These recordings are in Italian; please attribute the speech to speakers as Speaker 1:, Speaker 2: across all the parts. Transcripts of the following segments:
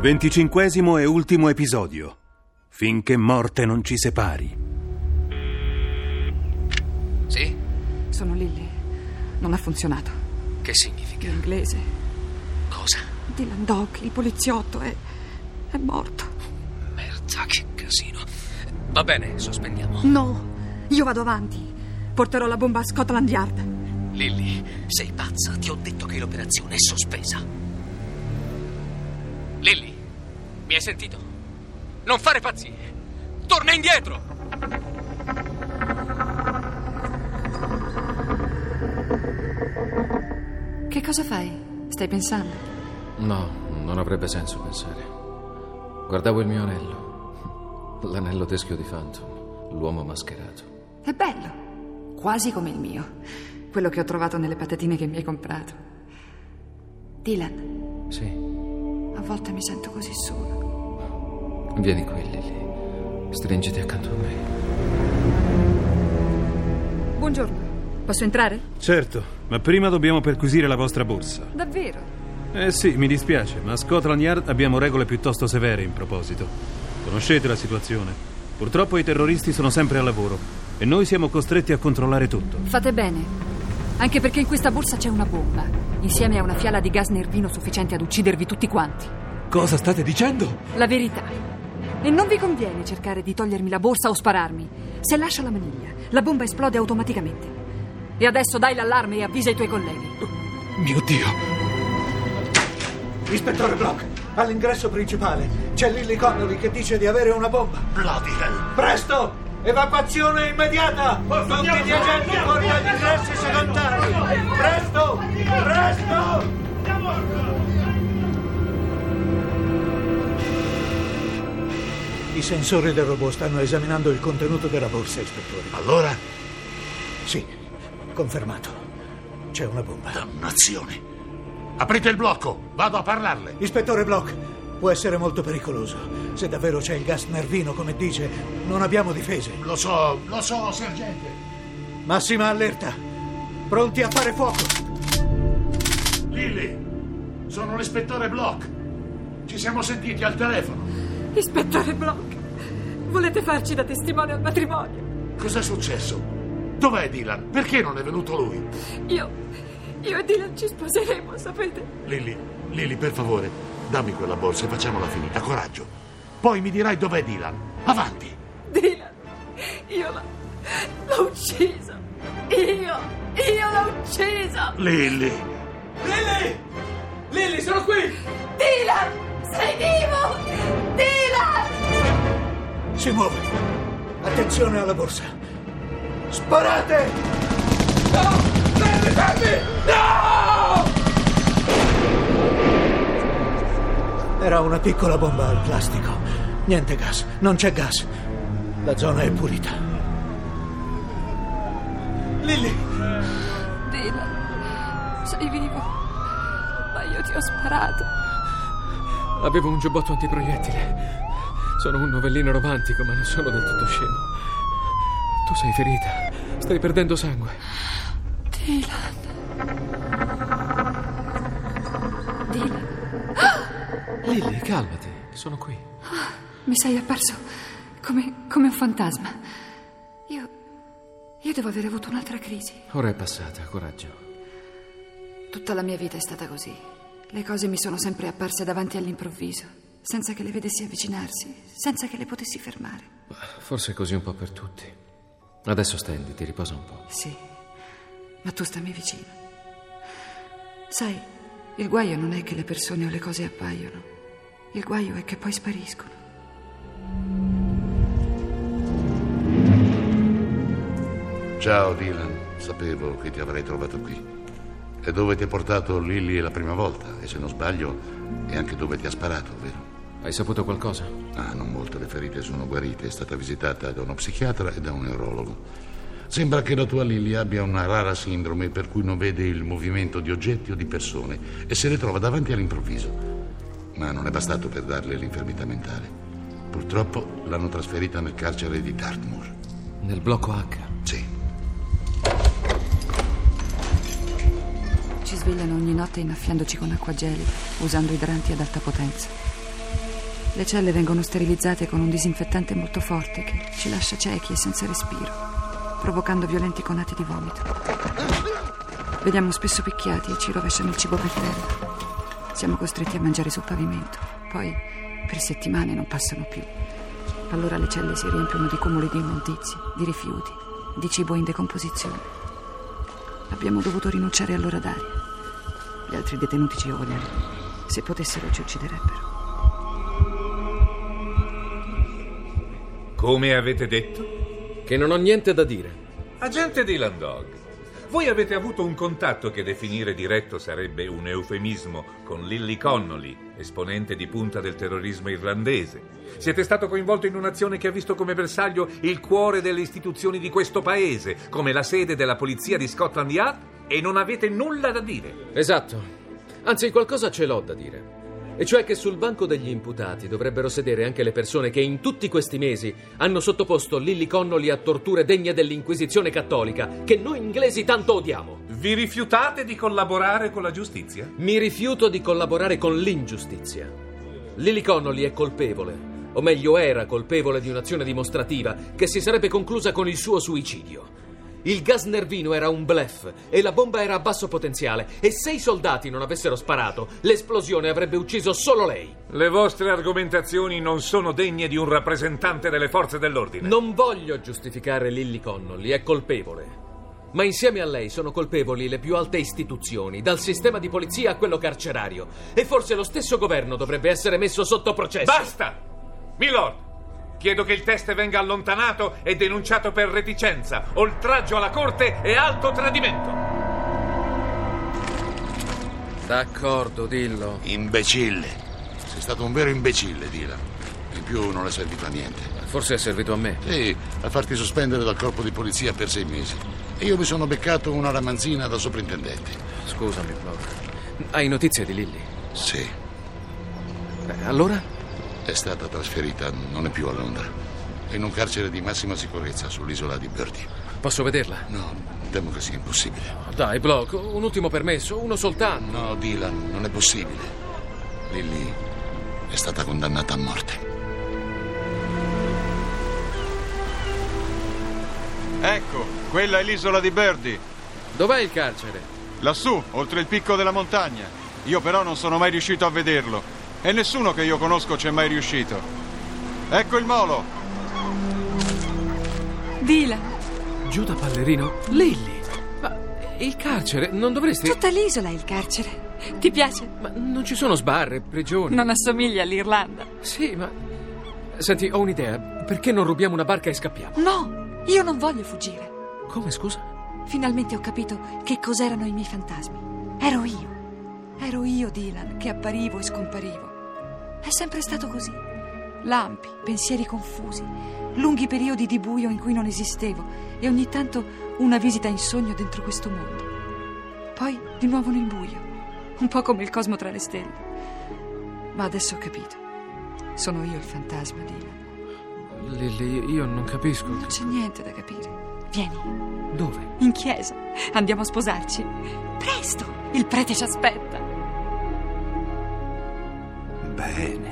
Speaker 1: Venticinquesimo e ultimo episodio. Finché morte non ci separi.
Speaker 2: Sì?
Speaker 3: Sono Lilly. Non ha funzionato.
Speaker 2: Che significa?
Speaker 3: L'inglese.
Speaker 2: Cosa?
Speaker 3: Dylan Dog, il poliziotto, è. è morto.
Speaker 2: Merda, che casino. Va bene, sospendiamo.
Speaker 3: No, io vado avanti. Porterò la bomba a Scotland Yard.
Speaker 2: Lilly, sei pazza. Ti ho detto che l'operazione è sospesa. Mi hai sentito? Non fare pazzie. Torna indietro.
Speaker 3: Che cosa fai? Stai pensando?
Speaker 4: No, non avrebbe senso pensare. Guardavo il mio anello. L'anello teschio di Phantom, l'uomo mascherato.
Speaker 3: È bello. Quasi come il mio. Quello che ho trovato nelle patatine che mi hai comprato. Dylan,
Speaker 4: Sì,
Speaker 3: a volte mi sento così sola.
Speaker 4: vieni qui, Lily. Stringiti accanto a me.
Speaker 3: Buongiorno. Posso entrare?
Speaker 1: Certo, ma prima dobbiamo perquisire la vostra borsa.
Speaker 3: Davvero?
Speaker 1: Eh sì, mi dispiace, ma a Scotland Yard abbiamo regole piuttosto severe in proposito. Conoscete la situazione. Purtroppo i terroristi sono sempre al lavoro e noi siamo costretti a controllare tutto.
Speaker 3: Fate bene. Anche perché in questa borsa c'è una bomba, insieme a una fiala di gas nervino sufficiente ad uccidervi tutti quanti.
Speaker 5: Cosa state dicendo?
Speaker 3: La verità. E non vi conviene cercare di togliermi la borsa o spararmi. Se lascia la maniglia, la bomba esplode automaticamente. E adesso dai l'allarme e avvisa i tuoi colleghi.
Speaker 5: Mio Dio!
Speaker 6: Ispettore Block, all'ingresso principale c'è Lily Connolly che dice di avere una bomba.
Speaker 7: Bloody hell!
Speaker 6: Presto! Evacuazione immediata! Tutti gli agenti fuori dagli ingressi secondari! Presto! Presto! I sensori del robot stanno esaminando il contenuto della borsa, ispettore.
Speaker 7: Allora,
Speaker 6: Sì, confermato. C'è una bomba.
Speaker 7: dannazione! Aprite il blocco, vado a parlarle.
Speaker 6: Ispettore Block, può essere molto pericoloso. Se davvero c'è il gas nervino, come dice, non abbiamo difese.
Speaker 7: Lo so, lo so, sergente.
Speaker 6: Massima allerta. Pronti a fare fuoco.
Speaker 7: Lily, sono l'ispettore Block. Ci siamo sentiti al telefono.
Speaker 3: Ispettore Block, volete farci da testimone al matrimonio?
Speaker 7: Cos'è successo? Dov'è Dylan? Perché non è venuto lui?
Speaker 3: Io. Io e Dylan ci sposeremo, sapete?
Speaker 7: Lily, Lily, per favore, dammi quella borsa e facciamola finita. Coraggio. Poi mi dirai dov'è Dylan. Avanti.
Speaker 3: Dylan, io l'ho. l'ho ucciso. Io. Io l'ho ucciso.
Speaker 7: Lily.
Speaker 5: Lily! Lily, sono qui!
Speaker 3: Dylan! Sei vivo! Dylan!
Speaker 6: Si muove. Attenzione alla borsa. Sparate!
Speaker 5: No! Fermi, fermi! No!
Speaker 6: Era una piccola bomba al plastico. Niente gas. Non c'è gas. La zona è pulita.
Speaker 5: Lily!
Speaker 3: Dylan, sei vivo. Ma io ti ho sparato.
Speaker 4: Avevo un giubbotto antiproiettile. Sono un novellino romantico, ma non sono del tutto scemo. Tu sei ferita. Stai perdendo sangue.
Speaker 3: Dylan. Dylan,
Speaker 4: Lily, calmati. Sono qui.
Speaker 3: mi sei apparso come, come un fantasma. Io. Io devo aver avuto un'altra crisi.
Speaker 4: Ora è passata, coraggio.
Speaker 3: Tutta la mia vita è stata così. Le cose mi sono sempre apparse davanti all'improvviso, senza che le vedessi avvicinarsi, senza che le potessi fermare.
Speaker 4: Forse è così un po' per tutti. Adesso stendi, ti riposa un po'.
Speaker 3: Sì, ma tu stammi vicino. Sai, il guaio non è che le persone o le cose appaiono. Il guaio è che poi spariscono.
Speaker 7: Ciao Dylan, sapevo che ti avrei trovato qui. È dove ti ha portato Lily la prima volta e se non sbaglio è anche dove ti ha sparato, vero?
Speaker 4: Hai saputo qualcosa?
Speaker 7: Ah, non molto, le ferite sono guarite. È stata visitata da uno psichiatra e da un neurologo. Sembra che la tua Lily abbia una rara sindrome per cui non vede il movimento di oggetti o di persone e se le trova davanti all'improvviso. Ma non è bastato per darle l'infermità mentale. Purtroppo l'hanno trasferita nel carcere di Dartmoor.
Speaker 4: Nel blocco H?
Speaker 7: Sì.
Speaker 3: Ci svegliano ogni notte innaffiandoci con acqua gelida, usando idranti ad alta potenza. Le celle vengono sterilizzate con un disinfettante molto forte che ci lascia ciechi e senza respiro provocando violenti conati di vomito. Veniamo spesso picchiati e ci rovesciano il cibo per terra. Siamo costretti a mangiare sul pavimento. Poi per settimane non passano più. Allora le celle si riempiono di cumuli di immondizie, di rifiuti, di cibo in decomposizione. Abbiamo dovuto rinunciare all'ora d'aria. Gli altri detenuti ci odiano. Se potessero ci ucciderebbero.
Speaker 8: Come avete detto?
Speaker 4: Che non ho niente da dire.
Speaker 8: Agente Dylan Dog, voi avete avuto un contatto che definire diretto sarebbe un eufemismo con Lily Connolly, esponente di punta del terrorismo irlandese. Siete stato coinvolto in un'azione che ha visto come bersaglio il cuore delle istituzioni di questo paese, come la sede della polizia di Scotland Yard, e non avete nulla da dire.
Speaker 4: Esatto. Anzi, qualcosa ce l'ho da dire. E cioè che sul banco degli imputati dovrebbero sedere anche le persone che in tutti questi mesi hanno sottoposto Lilly Connolly a torture degne dell'Inquisizione cattolica, che noi inglesi tanto odiamo.
Speaker 8: Vi rifiutate di collaborare con la giustizia?
Speaker 4: Mi rifiuto di collaborare con l'ingiustizia. Lilly Connolly è colpevole, o meglio era colpevole di un'azione dimostrativa che si sarebbe conclusa con il suo suicidio. Il gas nervino era un bluff e la bomba era a basso potenziale e se i soldati non avessero sparato, l'esplosione avrebbe ucciso solo lei.
Speaker 8: Le vostre argomentazioni non sono degne di un rappresentante delle forze dell'ordine.
Speaker 4: Non voglio giustificare Lilly Connolly, è colpevole. Ma insieme a lei sono colpevoli le più alte istituzioni, dal sistema di polizia a quello carcerario. E forse lo stesso governo dovrebbe essere messo sotto processo.
Speaker 8: Basta! Milord! Chiedo che il test venga allontanato e denunciato per reticenza, oltraggio alla corte e alto tradimento.
Speaker 4: D'accordo, dillo.
Speaker 7: Imbecille. Sei stato un vero imbecille, Dylan. In più non è servito a niente.
Speaker 4: Forse è servito a me.
Speaker 7: Sì, a farti sospendere dal corpo di polizia per sei mesi. E io mi sono beccato una ramanzina da soprintendente.
Speaker 4: Scusami, Block. Hai notizie di Lilly?
Speaker 7: Sì.
Speaker 4: Beh, allora?
Speaker 7: È stata trasferita, non è più a Londra. È in un carcere di massima sicurezza sull'isola di Birdie.
Speaker 4: Posso vederla?
Speaker 7: No, temo che sia impossibile.
Speaker 4: Dai, Block, un ultimo permesso, uno soltanto.
Speaker 7: No, Dylan, non è possibile. Lily è stata condannata a morte.
Speaker 9: Ecco, quella è l'isola di Birdie.
Speaker 4: Dov'è il carcere?
Speaker 9: Lassù, oltre il picco della montagna. Io però non sono mai riuscito a vederlo. E nessuno che io conosco ci è mai riuscito. Ecco il molo.
Speaker 3: Dylan.
Speaker 4: Giù da ballerino? Lilly. Ma il carcere non dovresti.
Speaker 3: Tutta l'isola è il carcere. Ti piace?
Speaker 4: Ma non ci sono sbarre, prigioni.
Speaker 3: Non assomiglia all'Irlanda.
Speaker 4: Sì, ma. Senti, ho un'idea. Perché non rubiamo una barca e scappiamo?
Speaker 3: No, io non voglio fuggire.
Speaker 4: Come, scusa?
Speaker 3: Finalmente ho capito che cos'erano i miei fantasmi. Ero io. Ero io, Dylan, che apparivo e scomparivo. È sempre stato così. Lampi, pensieri confusi, lunghi periodi di buio in cui non esistevo e ogni tanto una visita in sogno dentro questo mondo. Poi di nuovo nel buio, un po' come il cosmo tra le stelle. Ma adesso ho capito. Sono io il fantasma, Dylan.
Speaker 4: Lily, io non capisco.
Speaker 3: Non c'è niente da capire. Vieni.
Speaker 4: Dove?
Speaker 3: In chiesa. Andiamo a sposarci. Presto! Il prete ci aspetta.
Speaker 10: Bene,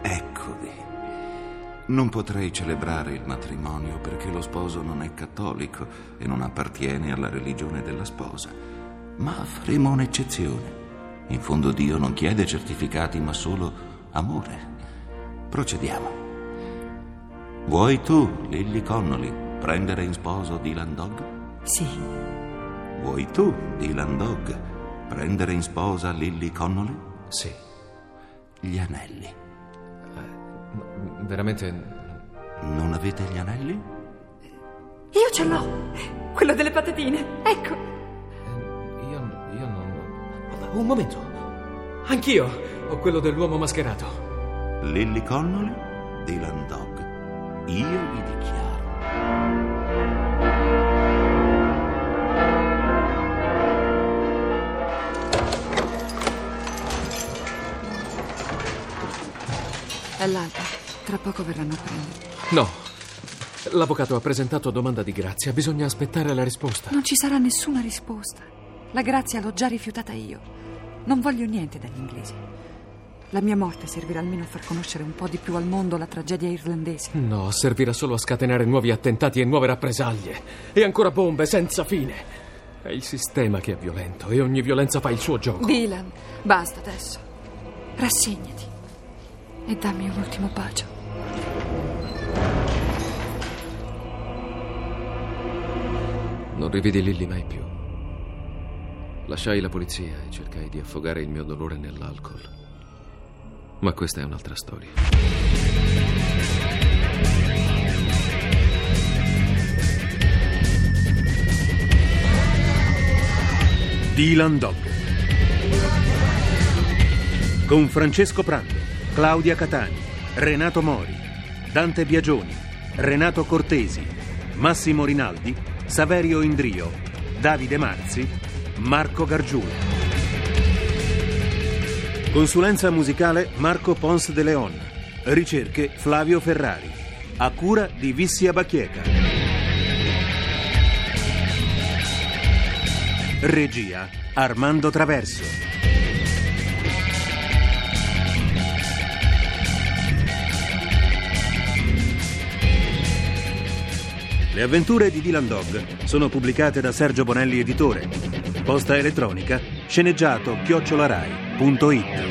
Speaker 10: eccovi. Non potrei celebrare il matrimonio perché lo sposo non è cattolico e non appartiene alla religione della sposa. Ma faremo un'eccezione. In fondo Dio non chiede certificati, ma solo amore. Procediamo. Vuoi tu, Lily Connolly, prendere in sposo Dylan Dog?
Speaker 3: Sì.
Speaker 10: Vuoi tu, Dylan Dog, prendere in sposa Lily Connolly?
Speaker 4: Sì
Speaker 10: gli anelli.
Speaker 4: Eh, veramente...
Speaker 10: Non avete gli anelli?
Speaker 3: Io ce l'ho! Quello delle patatine, ecco.
Speaker 4: Eh, io, io non... un momento. Anch'io ho quello dell'uomo mascherato.
Speaker 10: Lilly Connolly, Dylan Dog. Io vi dichiaro.
Speaker 3: È l'alba. Tra poco verranno a prendere.
Speaker 4: No. L'avvocato ha presentato domanda di grazia. Bisogna aspettare la risposta.
Speaker 3: Non ci sarà nessuna risposta. La grazia l'ho già rifiutata io. Non voglio niente dagli inglesi. La mia morte servirà almeno a far conoscere un po' di più al mondo la tragedia irlandese.
Speaker 4: No, servirà solo a scatenare nuovi attentati e nuove rappresaglie. E ancora bombe senza fine. È il sistema che è violento e ogni violenza fa il suo gioco.
Speaker 3: Dylan, basta adesso. Rassegnati. E dammi un ultimo bacio.
Speaker 4: Non rividi Lilly mai più. Lasciai la polizia e cercai di affogare il mio dolore nell'alcol. Ma questa è un'altra storia.
Speaker 1: Dylan Dog. Con Francesco Prando, Claudia Catani, Renato Mori, Dante Biagioni, Renato Cortesi, Massimo Rinaldi, Saverio Indrio, Davide Marzi, Marco Gargiulo. Consulenza musicale Marco Pons de Leon. Ricerche Flavio Ferrari. A cura di Vissia Bacchieca. Regia Armando Traverso. Le avventure di Dylan Dog sono pubblicate da Sergio Bonelli Editore. Posta elettronica sceneggiato chiocciolarai.it.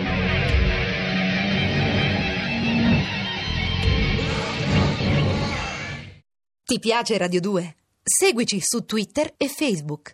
Speaker 11: Ti piace Radio 2? Seguici su Twitter e Facebook.